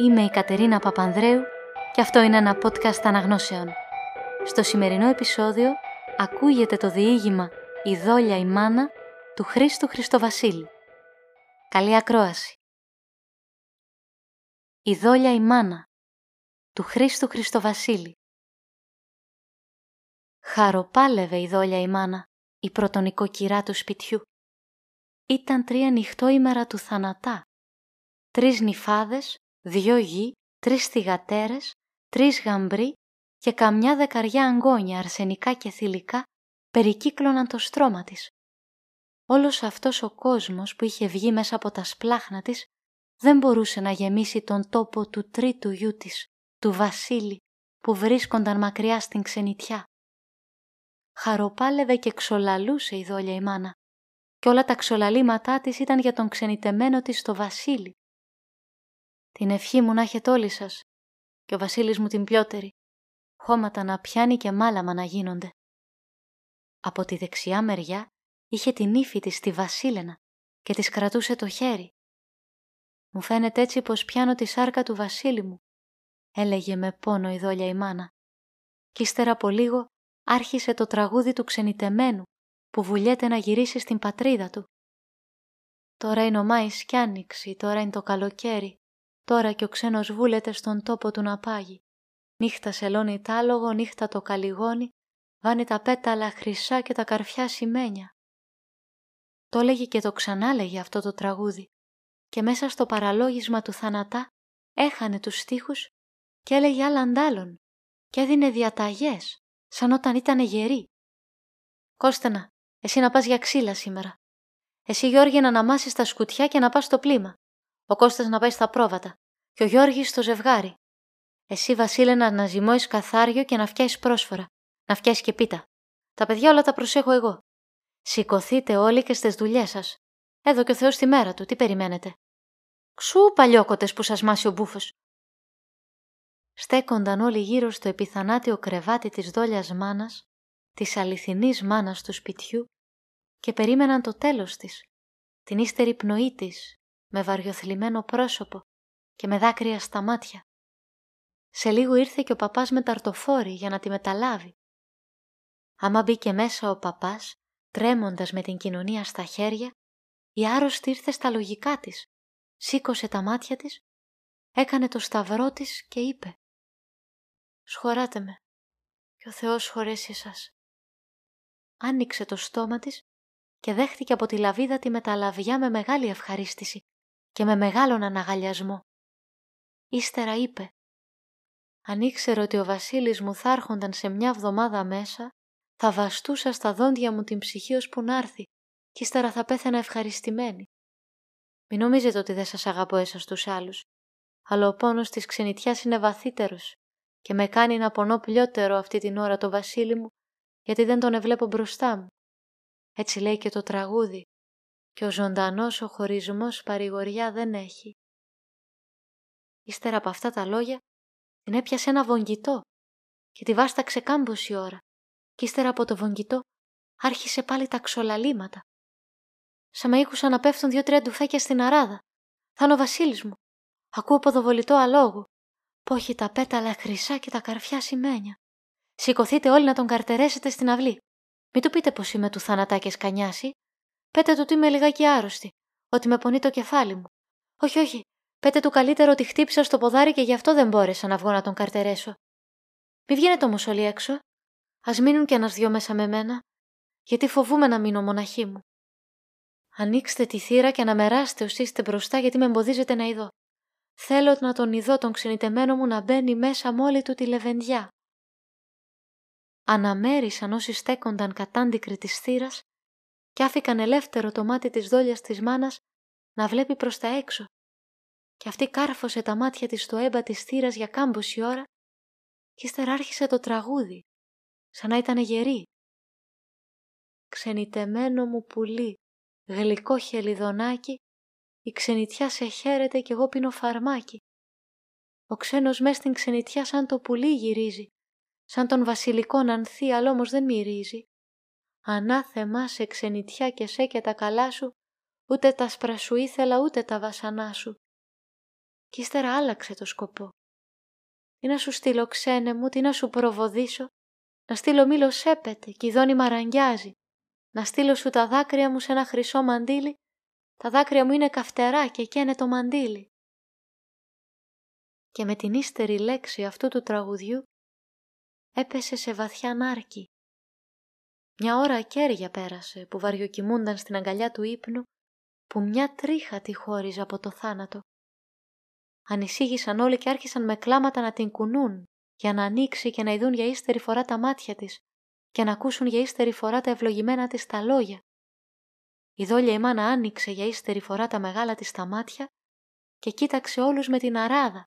Είμαι η Κατερίνα Παπανδρέου και αυτό είναι ένα podcast αναγνώσεων. Στο σημερινό επεισόδιο ακούγεται το διήγημα «Η δόλια η μάνα» του Χρήστου Χριστοβασίλη. Καλή ακρόαση. «Η δόλια η μάνα» του Χρήστου Χριστοβασίλη. Χαροπάλευε η δόλια η μάνα, η πρωτονικοκυρά του σπιτιού. Ήταν τρία νυχτόημερα του θανατά. Τρεις νυφάδες δυο γη, τρεις θυγατέρες, τρεις γαμπροί και καμιά δεκαριά αγκόνια αρσενικά και θηλυκά περικύκλωναν το στρώμα της. Όλος αυτός ο κόσμος που είχε βγει μέσα από τα σπλάχνα της δεν μπορούσε να γεμίσει τον τόπο του τρίτου γιού της, του Βασίλη, που βρίσκονταν μακριά στην ξενιτιά. Χαροπάλευε και ξολαλούσε η δόλια η μάνα και όλα τα ξολαλήματά της ήταν για τον ξενιτεμένο της το Βασίλη, την ευχή μου να έχετε όλοι σας και ο Βασίλης μου την πιότερη, χώματα να πιάνει και μάλαμα να γίνονται. Από τη δεξιά μεριά είχε την ύφη της τη Βασίλενα και της κρατούσε το χέρι. Μου φαίνεται έτσι πως πιάνω τη σάρκα του Βασίλη μου, έλεγε με πόνο η δόλια η μάνα. Κι ύστερα από λίγο άρχισε το τραγούδι του ξενιτεμένου που βουλιέται να γυρίσει στην πατρίδα του. Τώρα είναι ο Μάης κι άνοιξη, τώρα είναι το καλοκαίρι. Τώρα κι ο ξένος βούλεται στον τόπο του να πάγει. Νύχτα σελώνει τ' άλογο, νύχτα το καλυγόνι, βάνει τα πέταλα χρυσά και τα καρφιά σημαίνια. Το έλεγε και το ξανάλεγε αυτό το τραγούδι και μέσα στο παραλόγισμα του θανατά έχανε τους στίχους και έλεγε άλλα αντάλλων και έδινε διαταγές σαν όταν ήταν γερή. Κώστενα, εσύ να πας για ξύλα σήμερα. Εσύ Γιώργη να αναμάσεις τα σκουτιά και να πας στο πλήμα. Ο Κώστας να πάει στα πρόβατα και ο Γιώργης στο ζευγάρι. Εσύ Βασίλενα να ζυμώσεις καθάριο και να φτιάσεις πρόσφορα. Να φτιάσεις και πίτα. Τα παιδιά όλα τα προσέχω εγώ. Σηκωθείτε όλοι και στις δουλειές σας. Εδώ και ο Θεός τη μέρα του, τι περιμένετε. Ξού παλιόκοτες που σας μάσει ο μπούφος. Στέκονταν όλοι γύρω στο επιθανάτιο κρεβάτι της δόλιας μάνας, της αληθινής μάνας του σπιτιού και περίμεναν το τέλος της, την ύστερη πνοή της, με βαριοθλιμμένο πρόσωπο και με δάκρυα στα μάτια. Σε λίγο ήρθε και ο παπάς με ταρτοφόρι για να τη μεταλάβει. Άμα μπήκε μέσα ο παπάς, τρέμοντας με την κοινωνία στα χέρια, η άρρωστη ήρθε στα λογικά της, σήκωσε τα μάτια της, έκανε το σταυρό της και είπε «Σχωράτε με και ο Θεός χωρέσει εσάς». Άνοιξε το στόμα της και δέχτηκε από τη λαβίδα τη μεταλαβιά με μεγάλη ευχαρίστηση και με μεγάλον αναγαλιασμό. Ύστερα είπε «Αν ήξερε ότι ο Βασίλης μου θα έρχονταν σε μια βδομάδα μέσα, θα βαστούσα στα δόντια μου την ψυχή που να έρθει και ύστερα θα πέθαινα ευχαριστημένη. Μην νομίζετε ότι δεν σας αγαπώ εσάς τους άλλους, αλλά ο πόνος της ξενιτιάς είναι βαθύτερος και με κάνει να πονώ πλιότερο αυτή την ώρα το Βασίλη μου, γιατί δεν τον εβλέπω μπροστά μου. Έτσι λέει και το τραγούδι και ο ζωντανός ο χωρισμός παρηγοριά δεν έχει. Ύστερα από αυτά τα λόγια την έπιασε ένα βογγητό και τη βάσταξε κάμποση ώρα και ύστερα από το βογγητό άρχισε πάλι τα ξολαλήματα. Σαν με ήκουσα να πέφτουν δύο-τρία ντουφέκια στην αράδα. Θα είναι ο Βασίλης μου. Ακούω ποδοβολητό αλόγου. Πόχει τα πέταλα χρυσά και τα καρφιά σημαίνια. Σηκωθείτε όλοι να τον καρτερέσετε στην αυλή. Μην του πείτε πως είμαι του θανατά και σκανιάσει. Πέτε του ότι είμαι λιγάκι άρρωστη, ότι με πονεί το κεφάλι μου. Όχι, όχι, πέτε του καλύτερο ότι χτύπησα στο ποδάρι και γι' αυτό δεν μπόρεσα να βγω να τον καρτερέσω. Μη βγαίνετε όμως όλοι έξω. Α μείνουν κι ένας δυο μέσα με μένα, γιατί φοβούμαι να μείνω μοναχή μου. Ανοίξτε τη θύρα και αναμεράστε όσοι είστε μπροστά, γιατί με εμποδίζετε να ειδώ. Θέλω να τον ειδώ τον ξενιτεμένο μου να μπαίνει μέσα μόλι του τη λεβενδιά. Αναμέρισαν όσοι στέκονταν κατάντικροι της θύρας και άφηκαν ελεύθερο το μάτι της δόλιας της μάνας να βλέπει προς τα έξω. Και αυτή κάρφωσε τα μάτια της στο έμπα της θύρας για κάμποση ώρα και ύστερα άρχισε το τραγούδι, σαν να ήταν γερή. Ξενιτεμένο μου πουλί, γλυκό χελιδονάκι, η ξενιτιά σε χαίρεται κι εγώ πίνω φαρμάκι. Ο ξένος μες στην ξενιτιά σαν το πουλί γυρίζει, σαν τον βασιλικό νανθή, αλλά όμως δεν μυρίζει. Ανάθεμά σε ξενιτιά και σε και τα καλά σου, ούτε τα σπρα σου ήθελα ούτε τα βασανά σου. Κι ύστερα άλλαξε το σκοπό. Τι να σου στείλω ξένε μου, τι να σου προβοδίσω, να στείλω μήλο σέπεται και η δόνη μαραγγιάζει, να στείλω σου τα δάκρυα μου σε ένα χρυσό μαντίλι, τα δάκρυα μου είναι καυτερά και καίνε το μαντίλι. Και με την ύστερη λέξη αυτού του τραγουδιού έπεσε σε βαθιά νάρκη. Μια ώρα κέρια πέρασε που βαριοκοιμούνταν στην αγκαλιά του ύπνου που μια τρίχα τη χώριζε από το θάνατο. Ανησύγησαν όλοι και άρχισαν με κλάματα να την κουνούν για να ανοίξει και να ειδούν για ύστερη φορά τα μάτια της και να ακούσουν για ύστερη φορά τα ευλογημένα της τα λόγια. Η δόλια η μάνα άνοιξε για ύστερη φορά τα μεγάλα της τα μάτια και κοίταξε όλους με την αράδα,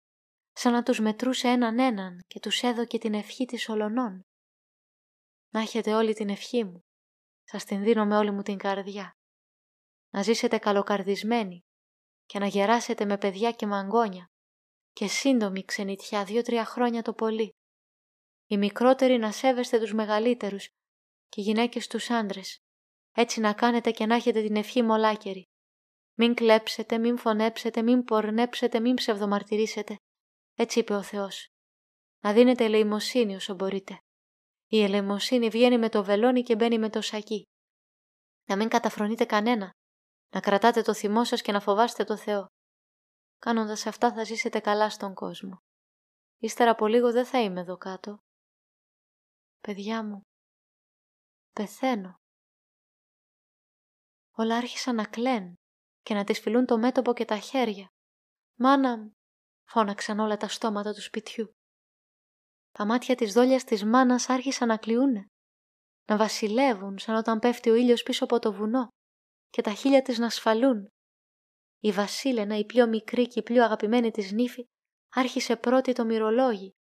σαν να τους μετρούσε έναν έναν και τους έδωκε την ευχή της ολονών. Να έχετε όλη την ευχή μου, σας την δίνω με όλη μου την καρδιά. Να ζήσετε καλοκαρδισμένοι και να γεράσετε με παιδιά και μαγκόνια και σύντομη ξενιτιά δύο-τρία χρόνια το πολύ. Οι μικρότεροι να σέβεστε τους μεγαλύτερους και οι γυναίκες τους άντρες. Έτσι να κάνετε και να έχετε την ευχή μολάκερη. Μην κλέψετε, μην φωνέψετε, μην πορνέψετε, μην ψευδομαρτυρήσετε. Έτσι είπε ο Θεός. Να δίνετε ελεημοσύνη όσο μπορείτε. Η ελεημοσύνη βγαίνει με το βελόνι και μπαίνει με το σακί. Να μην καταφρονείτε κανένα. Να κρατάτε το θυμό σας και να φοβάστε το Θεό. Κάνοντας αυτά θα ζήσετε καλά στον κόσμο. Ύστερα από λίγο δεν θα είμαι εδώ κάτω. Παιδιά μου, πεθαίνω. Όλα άρχισαν να κλαίνουν και να τις φιλούν το μέτωπο και τα χέρια. «Μάνα μου», φώναξαν όλα τα στόματα του σπιτιού. Τα μάτια της δόλιας της μάνας άρχισαν να κλειούνε, να βασιλεύουν σαν όταν πέφτει ο ήλιος πίσω από το βουνό και τα χείλια της να σφαλούν. Η Βασίλενα, η πιο μικρή και η πιο αγαπημένη της νύφη, άρχισε πρώτη το μυρολόγι.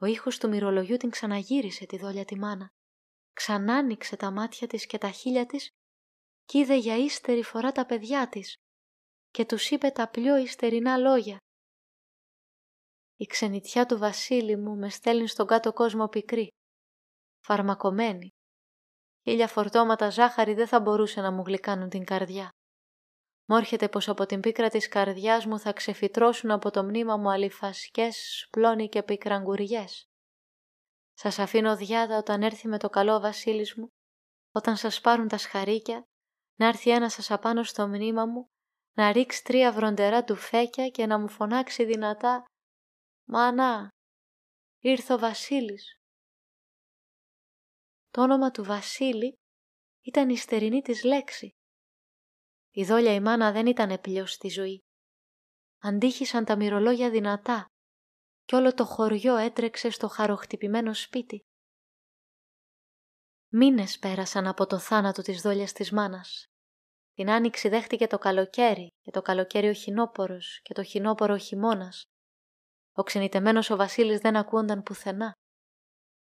Ο ήχος του μυρολογιού την ξαναγύρισε τη δόλια τη μάνα. Ξανάνοιξε τα μάτια της και τα χείλια της κι είδε για ύστερη φορά τα παιδιά της και τους είπε τα πιο υστερινά λόγια. Η ξενιτιά του Βασίλη μου με στέλνει στον κάτω κόσμο πικρή, φαρμακομένη. Χίλια φορτώματα ζάχαρη δεν θα μπορούσε να μου γλυκάνουν την καρδιά. Μου έρχεται πως από την πίκρα της καρδιάς μου θα ξεφυτρώσουν από το μνήμα μου αλифασκές, πλώνοι και πικραγκουριές. Σας αφήνω διάδα όταν έρθει με το καλό ο Βασίλης μου, όταν σας πάρουν τα σχαρίκια, να έρθει ένας σας απάνω στο μνήμα μου, να ρίξει τρία βροντερά του φέκια και να μου φωνάξει δυνατά «Μανά, ήρθε ο Βασίλης». Το όνομα του Βασίλη ήταν η στερινή της λέξη. Η δόλια η μάνα δεν ήταν επιλιός στη ζωή. Αντίχησαν τα μυρολόγια δυνατά κι όλο το χωριό έτρεξε στο χαροχτυπημένο σπίτι. Μήνες πέρασαν από το θάνατο της δόλιας της μάνας. Την άνοιξη δέχτηκε το καλοκαίρι και το καλοκαίρι ο χινόπορος και το χινόπορο ο χειμώνας. Ο ξενιτεμένος ο Βασίλης δεν ακούονταν πουθενά.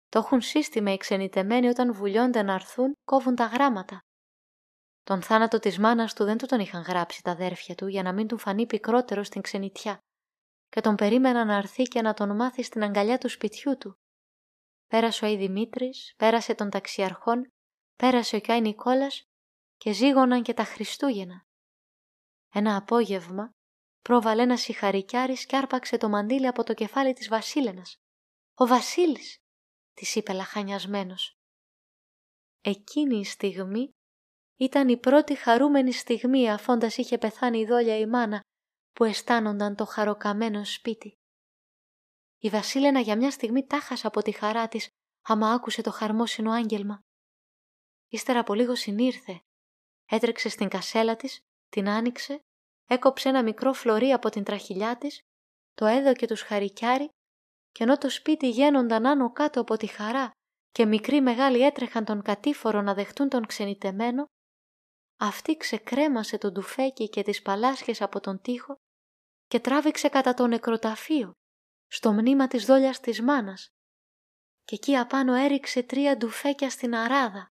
Το έχουν σύστημα οι ξενιτεμένοι όταν βουλιώνται να έρθουν, κόβουν τα γράμματα. Τον θάνατο της μάνας του δεν του τον είχαν γράψει τα αδέρφια του για να μην του φανεί πικρότερο στην ξενιτιά και τον περίμενα να έρθει και να τον μάθει στην αγκαλιά του σπιτιού του. Πέρασε ο Άι Δημήτρης, πέρασε τον ταξιαρχών, πέρασε ο Κάι Νικόλας και ζήγωναν και τα Χριστούγεννα. Ένα απόγευμα πρόβαλε ένα σιχαρικιάρης και άρπαξε το μαντίλι από το κεφάλι της Βασίλενας. «Ο Βασίλης», της είπε λαχανιασμένος. Εκείνη η στιγμή ήταν η πρώτη χαρούμενη στιγμή αφώντας είχε πεθάνει η δόλια η μάνα που αισθάνονταν το χαροκαμένο σπίτι. Η Βασίλενα για μια στιγμή τάχασε από τη χαρά της άμα άκουσε το χαρμόσυνο άγγελμα. Ύστερα από λίγο συνήρθε. Έτρεξε στην κασέλα της, την άνοιξε, έκοψε ένα μικρό φλωρί από την τραχυλιά της, το έδωκε τους χαρικιάρι και ενώ το σπίτι γένονταν άνω κάτω από τη χαρά και μικροί μεγάλοι έτρεχαν τον κατήφορο να δεχτούν τον ξενιτεμένο, αυτή ξεκρέμασε τον τουφέκι και τις παλάσχες από τον τοίχο και τράβηξε κατά το νεκροταφείο, στο μνήμα της δόλιας της μάνας και εκεί απάνω έριξε τρία ντουφέκια στην αράδα.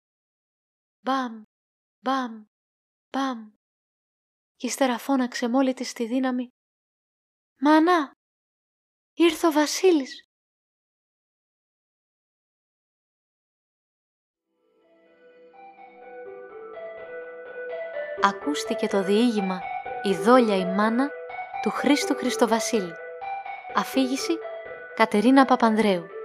Μπαμ, μπαμ, μπαμ. Κι ύστερα φώναξε μόλι της τη δύναμη «Μανά, ήρθε ο Βασίλης». Ακούστηκε το διήγημα «Η δόλια η μάνα» του Χρήστου Χριστοβασίλη. Αφήγηση Κατερίνα Παπανδρέου.